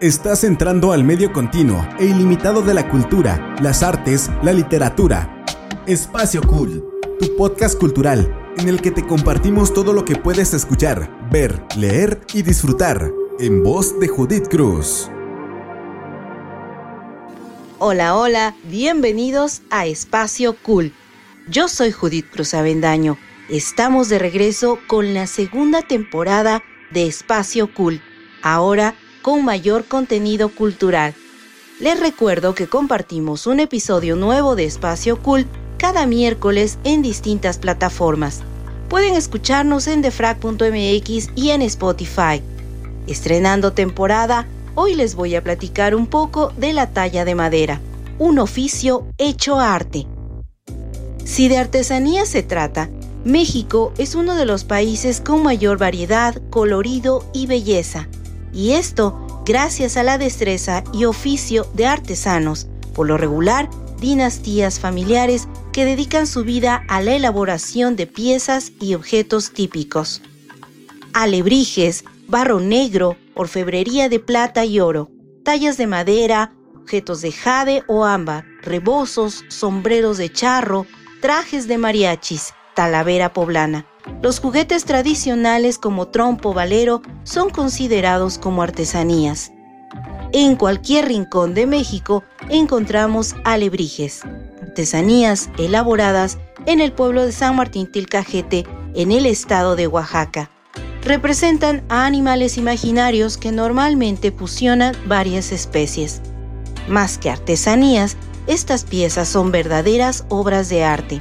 Estás entrando al medio continuo e ilimitado de la cultura, las artes, la literatura. Espacio Cool, tu podcast cultural en el que te compartimos todo lo que puedes escuchar, ver, leer y disfrutar, en voz de Judith Cruz. Hola, hola, bienvenidos a Espacio Cool. Yo soy Judith Cruz Avendaño. Estamos de regreso con la segunda temporada de Espacio Cool, ahora con mayor contenido cultural. Les recuerdo que compartimos un episodio nuevo de Espacio Cool cada miércoles en distintas plataformas. Pueden escucharnos en defrag.mx y en Spotify. Estrenando temporada, hoy les voy a platicar un poco de la talla de madera, un oficio hecho arte. Si de artesanía se trata, México es uno de los países con mayor variedad, colorido y belleza, y esto gracias a la destreza y oficio de artesanos, por lo regular dinastías familiares que dedican su vida a la elaboración de piezas y objetos típicos. Alebrijes, barro negro, orfebrería de plata y oro, tallas de madera, objetos de jade o ámbar, rebozos, sombreros de charro, trajes de mariachis, talavera poblana. Los juguetes tradicionales como trompo valero son considerados como artesanías. En cualquier rincón de México encontramos alebrijes, artesanías elaboradas en el pueblo de San Martín Tilcajete, en el estado de Oaxaca. Representan a animales imaginarios que normalmente fusionan varias especies. Más que artesanías, estas piezas son verdaderas obras de arte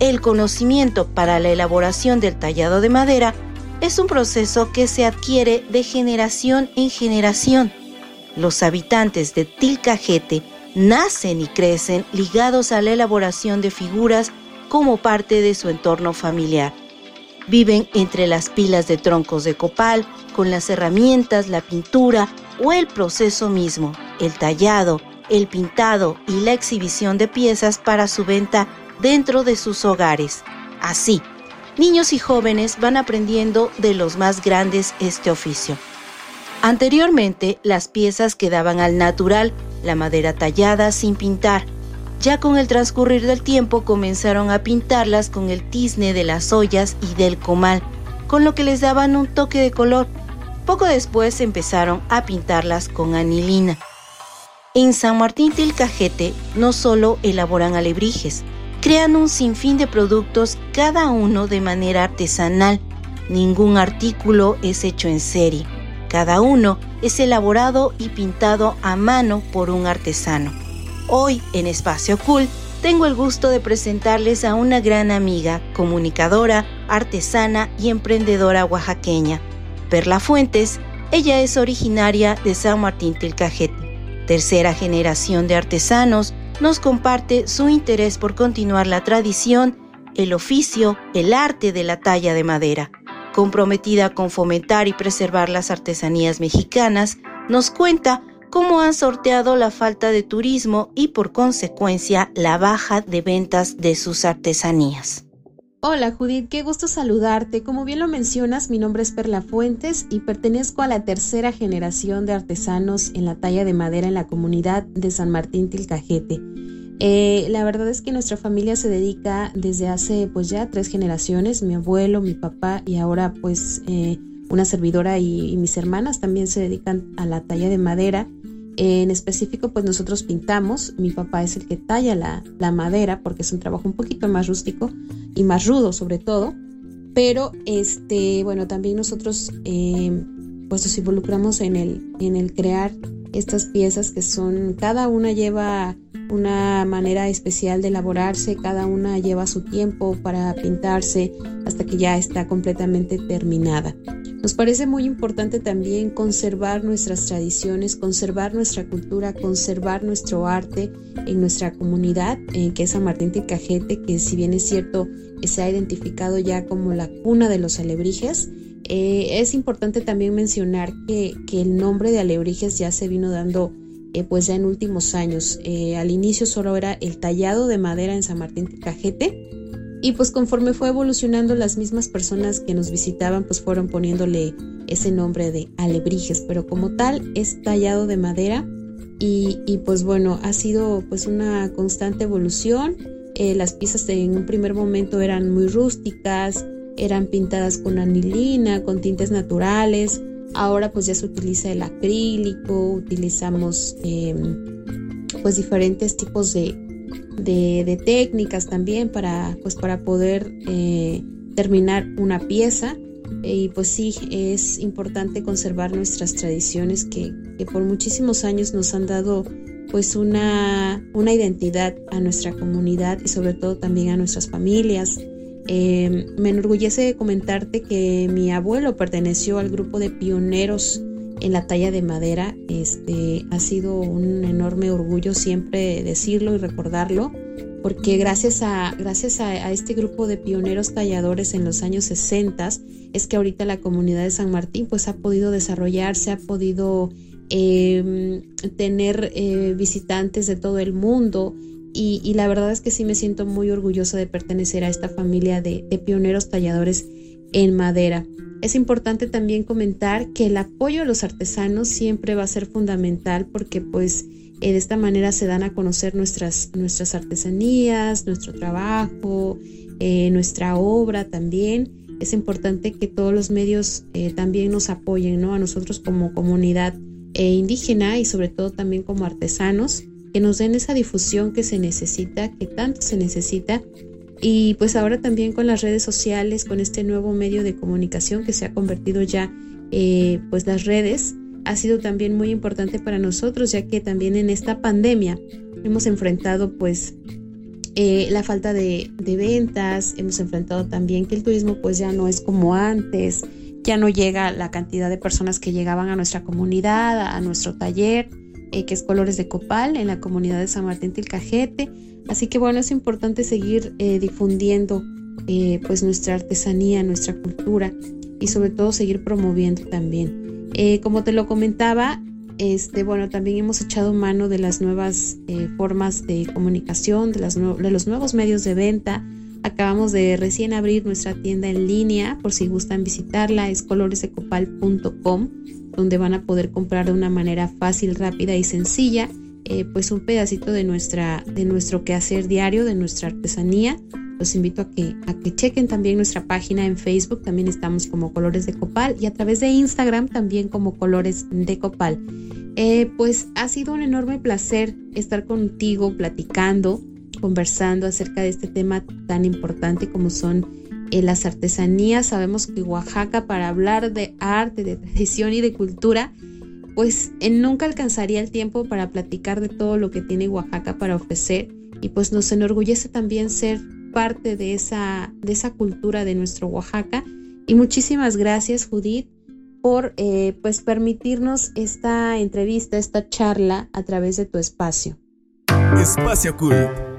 el conocimiento para la elaboración del tallado de madera es un proceso que se adquiere de generación en generación. Los habitantes de Tilcajete nacen y crecen ligados a la elaboración de figuras como parte de su entorno familiar. Viven entre las pilas de troncos de copal, con las herramientas, la pintura o el proceso mismo, el tallado, el pintado y la exhibición de piezas para su venta dentro de sus hogares. Así, niños y jóvenes van aprendiendo de los más grandes este oficio. Anteriormente, las piezas quedaban al natural, la madera tallada sin pintar. Ya con el transcurrir del tiempo comenzaron a pintarlas con el tizne de las ollas y del comal, con lo que les daban un toque de color. Poco después empezaron a pintarlas con anilina. En San Martín del Cajete no solo elaboran alebrijes, crean un sinfín de productos, cada uno de manera artesanal. Ningún artículo es hecho en serie. Cada uno es elaborado y pintado a mano por un artesano. Hoy, en Espacio Cool, tengo el gusto de presentarles a una gran amiga, comunicadora, artesana y emprendedora oaxaqueña. Perla Fuentes, ella es originaria de San Martín Tilcajete, tercera generación de artesanos nos comparte su interés por continuar la tradición, el oficio, el arte de la talla de madera. Comprometida con fomentar y preservar las artesanías mexicanas, nos cuenta cómo han sorteado la falta de turismo y por consecuencia la baja de ventas de sus artesanías. Hola Judith, qué gusto saludarte. Como bien lo mencionas, mi nombre es Perla Fuentes y pertenezco a la tercera generación de artesanos en la talla de madera en la comunidad de San Martín Tilcajete. Eh, la verdad es que nuestra familia se dedica desde hace pues ya tres generaciones, mi abuelo, mi papá y ahora pues eh, una servidora y mis hermanas también se dedican a la talla de madera en específico, pues nosotros pintamos, mi papá es el que talla la, madera porque es un trabajo un poquito más rústico y más rudo sobre todo, pero este, bueno, también nosotros eh, pues nos involucramos en el, en el crear estas piezas que son, cada una lleva una manera especial de elaborarse, cada una lleva su tiempo para pintarse hasta que ya está completamente terminada. Nos parece muy importante también conservar nuestras tradiciones, conservar nuestra cultura, conservar nuestro arte en nuestra comunidad, en que es San Martín de Cajete, que si bien es cierto se ha identificado ya como la cuna de los alebrijes, eh, es importante también mencionar que, el nombre de alebrijes ya se vino dando eh, pues ya en últimos años. Eh, al inicio solo era el tallado de madera en San Martín Cajete Y pues conforme fue evolucionando, las mismas personas que nos visitaban pues fueron poniéndole ese nombre de alebrijes, pero como tal es tallado de madera y, pues bueno, ha sido pues una constante evolución. Eh, las piezas en un primer momento eran muy rústicas, eran pintadas con anilina, con tintes naturales. Ahora pues ya se utiliza el acrílico, utilizamos em, pues diferentes tipos de, de, técnicas también para, pues, para poder eh, terminar una pieza. Y pues sí, es importante conservar nuestras tradiciones que, por muchísimos años nos han dado pues una, una, identidad a nuestra comunidad y sobre todo también a nuestras familias. Eh, me enorgullece comentarte que mi abuelo perteneció al grupo de pioneros en la talla de madera. Este ha sido un enorme orgullo siempre decirlo y recordarlo, porque gracias a, gracias a, este grupo de pioneros talladores en los años 60 es que ahorita la comunidad de San Martín pues ha podido desarrollarse, ha podido em, tener eh, visitantes de todo el mundo. Y, la verdad es que sí me siento muy orgullosa de pertenecer a esta familia de pioneros talladores en madera. Es importante también comentar que el apoyo a los artesanos siempre va a ser fundamental porque pues eh, de esta manera se dan a conocer nuestras, nuestras artesanías, nuestro trabajo, eh, nuestra obra también. Es importante que todos los medios eh, también nos apoyen, ¿no? A nosotros como comunidad indígena y sobre todo también como artesanos, que nos den esa difusión que se necesita, que tanto se necesita. Y pues ahora también con las redes sociales, con este nuevo medio de comunicación que se ha convertido ya, eh, pues las redes, ha sido también muy importante para nosotros, ya que también en esta pandemia hemos enfrentado pues eh, la falta de, de, ventas, hemos enfrentado también que el turismo pues ya no es como antes, ya no llega la cantidad de personas que llegaban a nuestra comunidad, a nuestro taller, que es Colores de Copal, en la comunidad de San Martín Tilcajete Así que bueno, es importante seguir eh, difundiendo eh, pues nuestra artesanía, nuestra cultura y sobre todo seguir promoviendo también. Eh, como te lo comentaba, este, bueno, también hemos echado mano de las nuevas formas de comunicación, de los nuevos medios de venta. Acabamos de recién abrir nuestra tienda en línea, por si gustan visitarla, es coloresecopal.com, donde van a poder comprar de una manera fácil, rápida y sencilla eh, pues un pedacito de, nuestra, de nuestro quehacer diario, de nuestra artesanía. Los invito a que, a que chequen también nuestra página en Facebook, también estamos como Colores de Copal y a través de Instagram también como Colores de Copal. Eh, pues ha sido un enorme placer estar contigo platicando, conversando acerca de este tema tan importante como son eh, las artesanías. Sabemos que Oaxaca para hablar de arte, de tradición y de cultura pues nunca alcanzaría el tiempo para platicar de todo lo que tiene Oaxaca para ofrecer y pues nos enorgullece también ser parte de esa, de esa cultura de nuestro Oaxaca. Y muchísimas gracias Judith por eh, pues permitirnos esta entrevista, esta charla a través de tu espacio. Espacio Cool.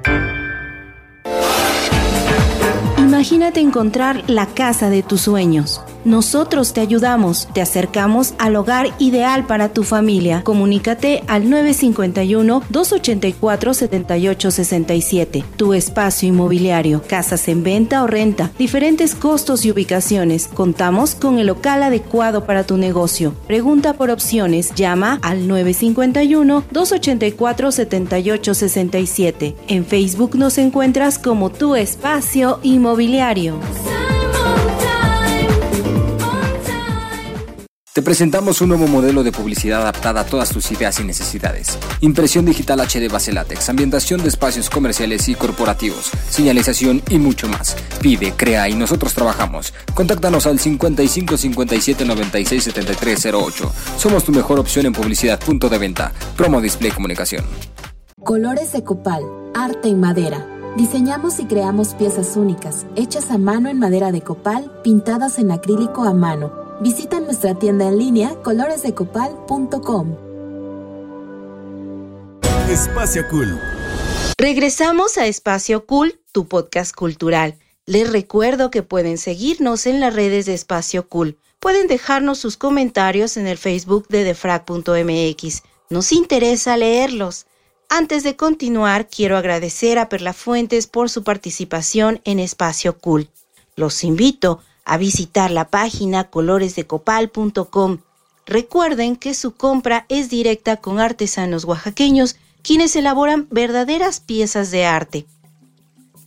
Imagínate encontrar la casa de tus sueños nosotros te ayudamos, te acercamos al hogar ideal para tu familia. Comunícate al 951-284-7867. Tu espacio inmobiliario, casas en venta o renta, diferentes costos y ubicaciones. Contamos con el local adecuado para tu negocio. Pregunta por opciones, llama al 951-284-7867. En Facebook nos encuentras como tu espacio inmobiliario. Te presentamos un nuevo modelo de publicidad adaptada a todas tus ideas y necesidades. Impresión digital HD base látex, ambientación de espacios comerciales y corporativos, señalización y mucho más. Pide, crea y nosotros trabajamos. Contáctanos al 55 57 96 73 08. Somos tu mejor opción en publicidad punto de venta. Promo Display Comunicación. Colores de Copal, arte en madera. Diseñamos y creamos piezas únicas, hechas a mano en madera de copal, pintadas en acrílico a mano Visita nuestra tienda en línea coloresdecopal.com. Espacio Cool. Regresamos a Espacio Cool, tu podcast cultural. Les recuerdo que pueden seguirnos en las redes de Espacio Cool. Pueden dejarnos sus comentarios en el Facebook de defrag.mx. Nos interesa leerlos. Antes de continuar, quiero agradecer a Perla Fuentes por su participación en Espacio Cool. Los invito a visitar la página coloresdecopal.com. Recuerden que su compra es directa con artesanos oaxaqueños, quienes elaboran verdaderas piezas de arte.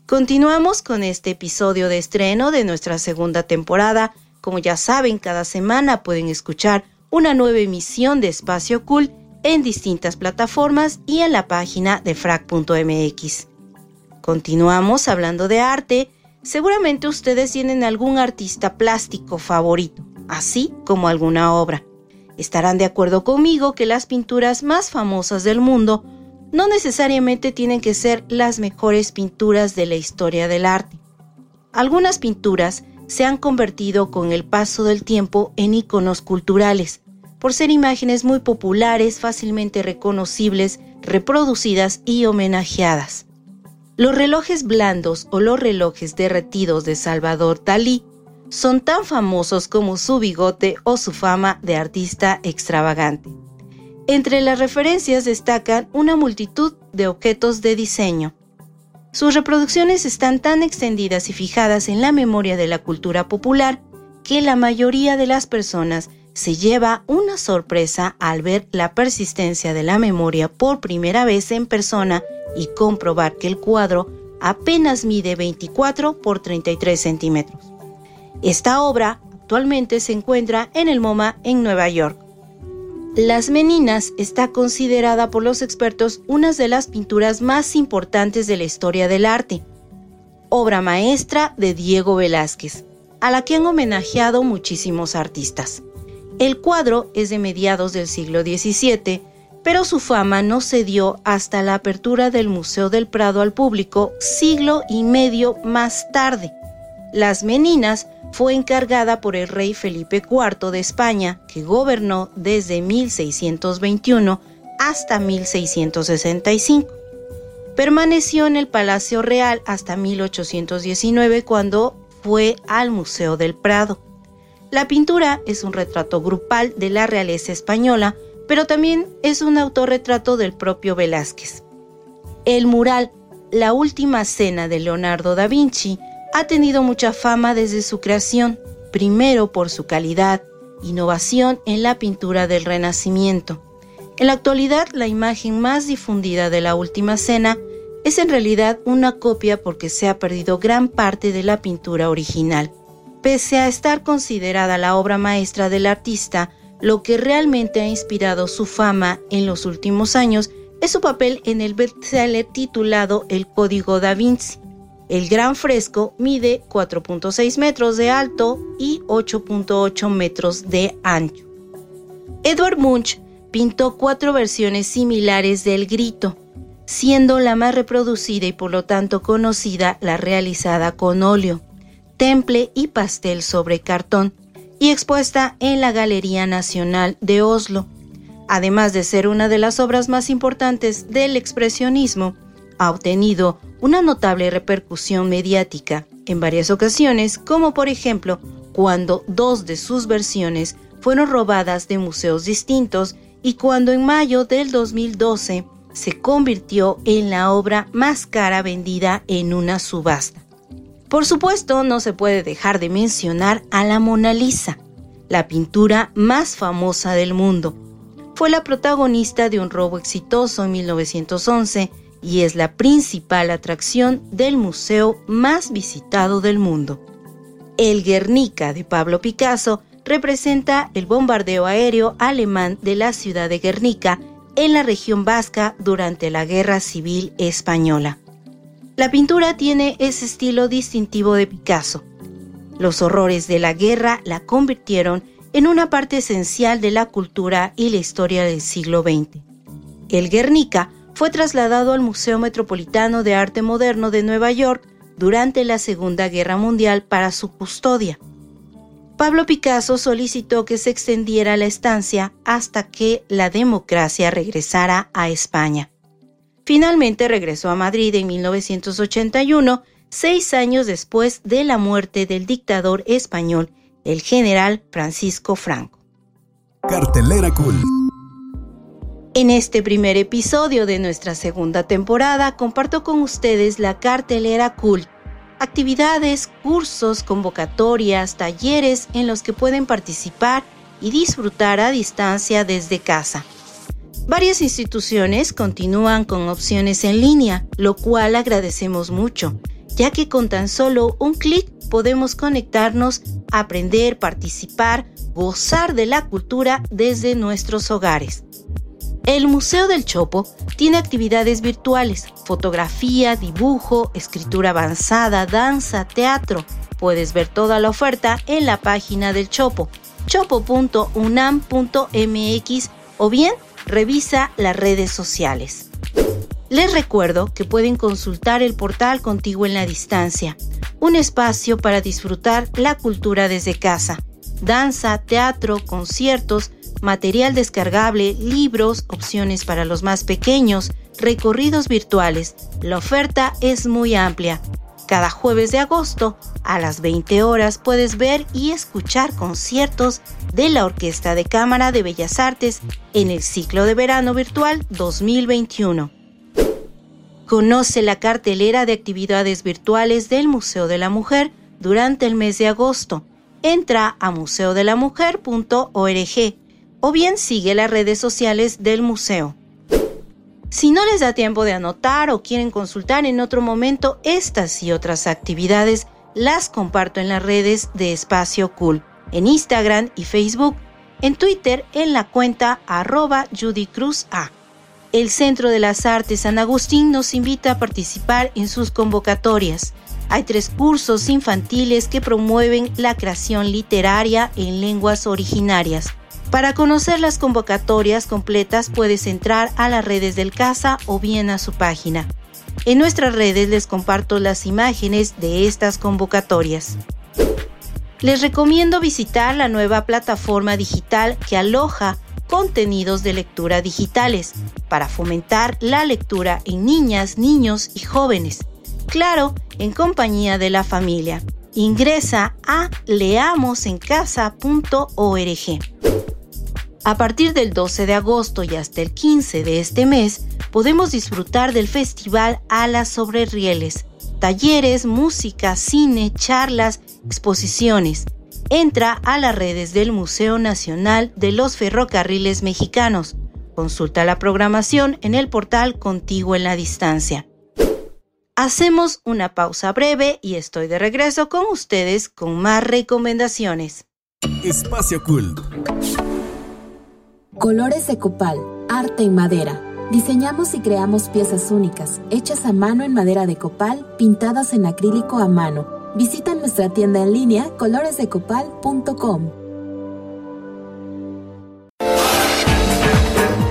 Continuamos con este episodio de estreno de nuestra segunda temporada. Como ya saben, cada semana pueden escuchar una nueva emisión de Espacio Cool en distintas plataformas y en la página de frac.mx. Continuamos hablando de arte. Seguramente ustedes tienen algún artista plástico favorito, así como alguna obra. Estarán de acuerdo conmigo que las pinturas más famosas del mundo no necesariamente tienen que ser las mejores pinturas de la historia del arte. Algunas pinturas se han convertido con el paso del tiempo en iconos culturales, por ser imágenes muy populares, fácilmente reconocibles, reproducidas y homenajeadas. Los relojes blandos o los relojes derretidos de Salvador Dalí son tan famosos como su bigote o su fama de artista extravagante. Entre las referencias destacan una multitud de objetos de diseño. Sus reproducciones están tan extendidas y fijadas en la memoria de la cultura popular que la mayoría de las personas se lleva una sorpresa al ver la persistencia de la memoria por primera vez en persona y comprobar que el cuadro apenas mide 24 por 33 centímetros. Esta obra actualmente se encuentra en el MoMA en Nueva York. Las Meninas está considerada por los expertos una de las pinturas más importantes de la historia del arte, obra maestra de Diego Velázquez, a la que han homenajeado muchísimos artistas. El cuadro es de mediados del siglo XVII, pero su fama no se dio hasta la apertura del Museo del Prado al público siglo y medio más tarde. Las Meninas fue encargada por el rey Felipe IV de España, que gobernó desde 1621 hasta 1665. Permaneció en el Palacio Real hasta 1819 cuando fue al Museo del Prado. La pintura es un retrato grupal de la realeza española, pero también es un autorretrato del propio Velázquez. El mural La Última Cena de Leonardo da Vinci ha tenido mucha fama desde su creación, primero por su calidad, innovación en la pintura del Renacimiento. En la actualidad, la imagen más difundida de la Última Cena es en realidad una copia porque se ha perdido gran parte de la pintura original. Pese a estar considerada la obra maestra del artista, lo que realmente ha inspirado su fama en los últimos años es su papel en el bestseller titulado El Código da Vinci. El gran fresco mide 4.6 metros de alto y 8.8 metros de ancho. Edward Munch pintó cuatro versiones similares del grito, siendo la más reproducida y por lo tanto conocida la realizada con óleo temple y pastel sobre cartón y expuesta en la Galería Nacional de Oslo. Además de ser una de las obras más importantes del expresionismo, ha obtenido una notable repercusión mediática en varias ocasiones, como por ejemplo cuando dos de sus versiones fueron robadas de museos distintos y cuando en mayo del 2012 se convirtió en la obra más cara vendida en una subasta. Por supuesto, no se puede dejar de mencionar a la Mona Lisa, la pintura más famosa del mundo. Fue la protagonista de un robo exitoso en 1911 y es la principal atracción del museo más visitado del mundo. El Guernica de Pablo Picasso representa el bombardeo aéreo alemán de la ciudad de Guernica en la región vasca durante la Guerra Civil Española. La pintura tiene ese estilo distintivo de Picasso. Los horrores de la guerra la convirtieron en una parte esencial de la cultura y la historia del siglo XX. El Guernica fue trasladado al Museo Metropolitano de Arte Moderno de Nueva York durante la Segunda Guerra Mundial para su custodia. Pablo Picasso solicitó que se extendiera la estancia hasta que la democracia regresara a España. Finalmente regresó a Madrid en 1981, seis años después de la muerte del dictador español, el general Francisco Franco. Cartelera Cool. En este primer episodio de nuestra segunda temporada comparto con ustedes la cartelera Cool, actividades, cursos, convocatorias, talleres en los que pueden participar y disfrutar a distancia desde casa. Varias instituciones continúan con opciones en línea, lo cual agradecemos mucho, ya que con tan solo un clic podemos conectarnos, aprender, participar, gozar de la cultura desde nuestros hogares. El Museo del Chopo tiene actividades virtuales, fotografía, dibujo, escritura avanzada, danza, teatro. Puedes ver toda la oferta en la página del Chopo, chopo.unam.mx o bien revisa las redes sociales. Les recuerdo que pueden consultar el portal Contigo en la Distancia, un espacio para disfrutar la cultura desde casa. Danza, teatro, conciertos, material descargable, libros, opciones para los más pequeños, recorridos virtuales. La oferta es muy amplia. Cada jueves de agosto a las 20 horas puedes ver y escuchar conciertos de la Orquesta de Cámara de Bellas Artes en el ciclo de verano virtual 2021. Conoce la cartelera de actividades virtuales del Museo de la Mujer durante el mes de agosto. Entra a museodelamujer.org o bien sigue las redes sociales del museo. Si no les da tiempo de anotar o quieren consultar en otro momento estas y otras actividades, las comparto en las redes de Espacio Cool, en Instagram y Facebook, en Twitter en la cuenta arroba Judy Cruz A. El Centro de las Artes San Agustín nos invita a participar en sus convocatorias. Hay tres cursos infantiles que promueven la creación literaria en lenguas originarias para conocer las convocatorias completas puedes entrar a las redes del CASA o bien a su página. En nuestras redes les comparto las imágenes de estas convocatorias. Les recomiendo visitar la nueva plataforma digital que aloja contenidos de lectura digitales para fomentar la lectura en niñas, niños y jóvenes. Claro, en compañía de la familia. Ingresa a leamosencasa.org. A partir del 12 de agosto y hasta el 15 de este mes, podemos disfrutar del festival Alas sobre Rieles, talleres, música, cine, charlas, exposiciones. Entra a las redes del Museo Nacional de los Ferrocarriles Mexicanos. Consulta la programación en el portal Contigo en la Distancia. Hacemos una pausa breve y estoy de regreso con ustedes con más recomendaciones. Espacio Cult. Colores de copal, arte en madera. Diseñamos y creamos piezas únicas, hechas a mano en madera de copal, pintadas en acrílico a mano. Visita nuestra tienda en línea coloresdecopal.com.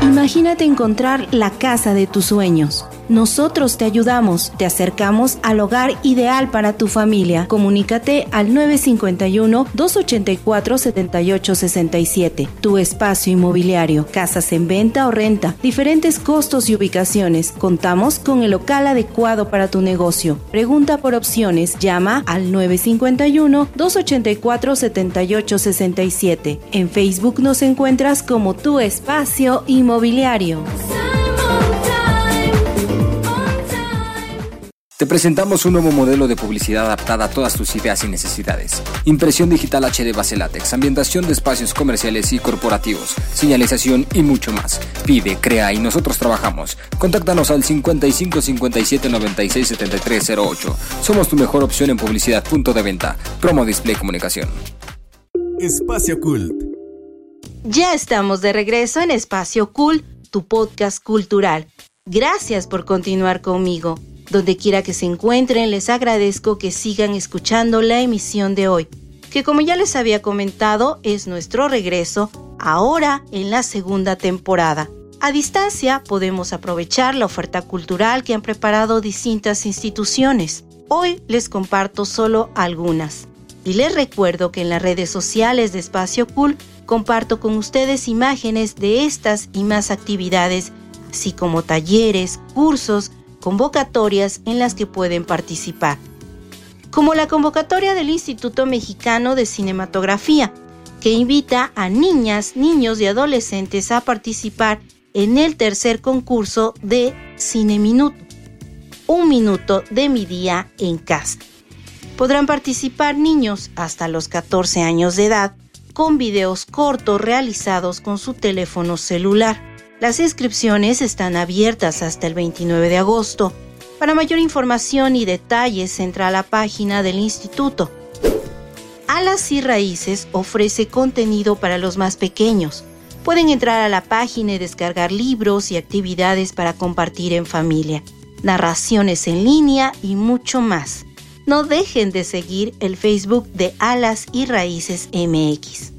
Imagínate encontrar la casa de tus sueños nosotros te ayudamos, te acercamos al hogar ideal para tu familia. Comunícate al 951-284-7867. Tu espacio inmobiliario, casas en venta o renta, diferentes costos y ubicaciones. Contamos con el local adecuado para tu negocio. Pregunta por opciones, llama al 951-284-7867. En Facebook nos encuentras como tu espacio inmobiliario. Te presentamos un nuevo modelo de publicidad adaptada a todas tus ideas y necesidades. Impresión digital HD base látex, ambientación de espacios comerciales y corporativos, señalización y mucho más. Pide, crea y nosotros trabajamos. Contáctanos al 55 57 96 73 08. Somos tu mejor opción en publicidad punto de venta. Promo Display Comunicación. Espacio Cult. Ya estamos de regreso en Espacio Cult, tu podcast cultural. Gracias por continuar conmigo. Donde quiera que se encuentren, les agradezco que sigan escuchando la emisión de hoy, que como ya les había comentado, es nuestro regreso ahora en la segunda temporada. A distancia podemos aprovechar la oferta cultural que han preparado distintas instituciones. Hoy les comparto solo algunas. Y les recuerdo que en las redes sociales de Espacio Cool comparto con ustedes imágenes de estas y más actividades, así como talleres, cursos, convocatorias en las que pueden participar, como la convocatoria del Instituto Mexicano de Cinematografía, que invita a niñas, niños y adolescentes a participar en el tercer concurso de Cine Minuto. Un minuto de mi día en casa. Podrán participar niños hasta los 14 años de edad con videos cortos realizados con su teléfono celular. Las inscripciones están abiertas hasta el 29 de agosto. Para mayor información y detalles entra a la página del instituto. Alas y Raíces ofrece contenido para los más pequeños. Pueden entrar a la página y descargar libros y actividades para compartir en familia, narraciones en línea y mucho más no dejen de seguir el Facebook de Alas y Raíces MX.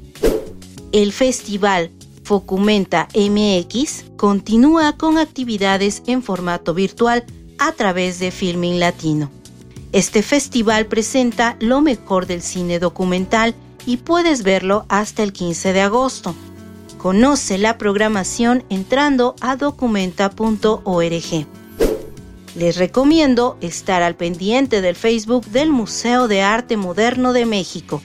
El festival Focumenta MX continúa con actividades en formato virtual a través de Filming Latino. Este festival presenta lo mejor del cine documental y puedes verlo hasta el 15 de agosto. Conoce la programación entrando a documenta.org. Les recomiendo estar al pendiente del Facebook del Museo de Arte Moderno de México,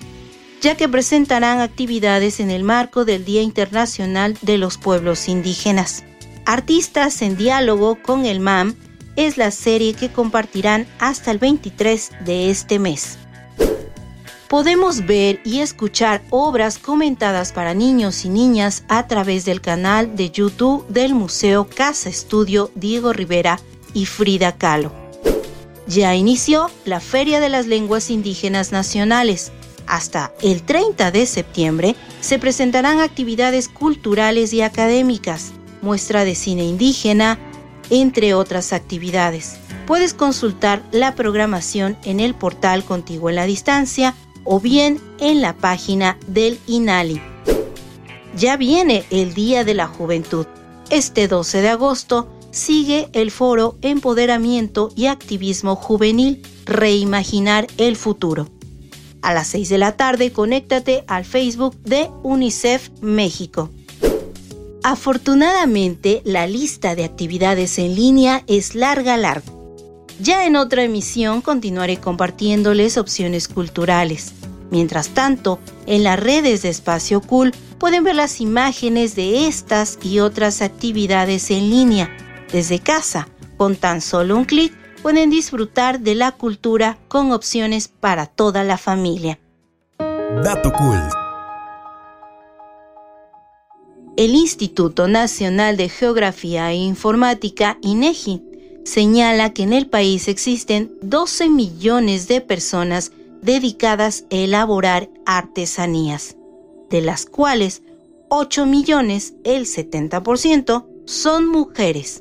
ya que presentarán actividades en el marco del Día Internacional de los Pueblos Indígenas. Artistas en diálogo con el MAM es la serie que compartirán hasta el 23 de este mes. Podemos ver y escuchar obras comentadas para niños y niñas a través del canal de YouTube del Museo Casa Estudio Diego Rivera y Frida Kahlo. Ya inició la Feria de las Lenguas Indígenas Nacionales. Hasta el 30 de septiembre se presentarán actividades culturales y académicas, muestra de cine indígena, entre otras actividades. Puedes consultar la programación en el portal Contigo en la Distancia o bien en la página del INALI. Ya viene el Día de la Juventud. Este 12 de agosto sigue el foro Empoderamiento y Activismo Juvenil, Reimaginar el Futuro. A las 6 de la tarde, conéctate al Facebook de UNICEF México. Afortunadamente, la lista de actividades en línea es larga, larga. Ya en otra emisión continuaré compartiéndoles opciones culturales. Mientras tanto, en las redes de Espacio Cool pueden ver las imágenes de estas y otras actividades en línea desde casa. Con tan solo un clic pueden disfrutar de la cultura con opciones para toda la familia. Dato Cool. El Instituto Nacional de Geografía e Informática, INEGI, señala que en el país existen 12 millones de personas dedicadas a elaborar artesanías, de las cuales 8 millones, el 70%, son mujeres.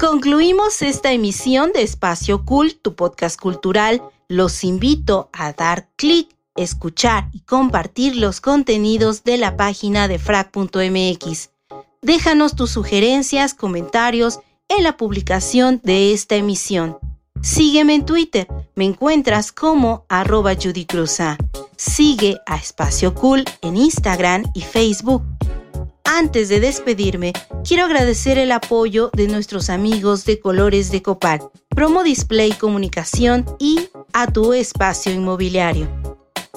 Concluimos esta emisión de Espacio Cult, tu podcast cultural. Los invito a dar clic, escuchar y compartir los contenidos de la página de frac.mx. Déjanos tus sugerencias, comentarios en la publicación de esta emisión. Sígueme en Twitter, me encuentras como arroba Judy Sigue a Espacio Cool en Instagram y Facebook. Antes de despedirme, quiero agradecer el apoyo de nuestros amigos de Colores de Copal, Promo Display Comunicación y a tu espacio inmobiliario.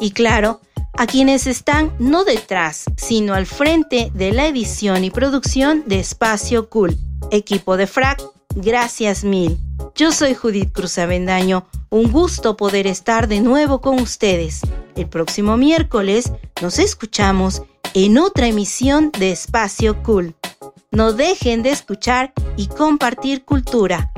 Y claro, a quienes están no detrás, sino al frente de la edición y producción de Espacio Cool. Equipo de FRAC, gracias mil. Yo soy Judith Cruz Avendaño. Un gusto poder estar de nuevo con ustedes. El próximo miércoles nos escuchamos en otra emisión de Espacio Cool. No dejen de escuchar y compartir cultura.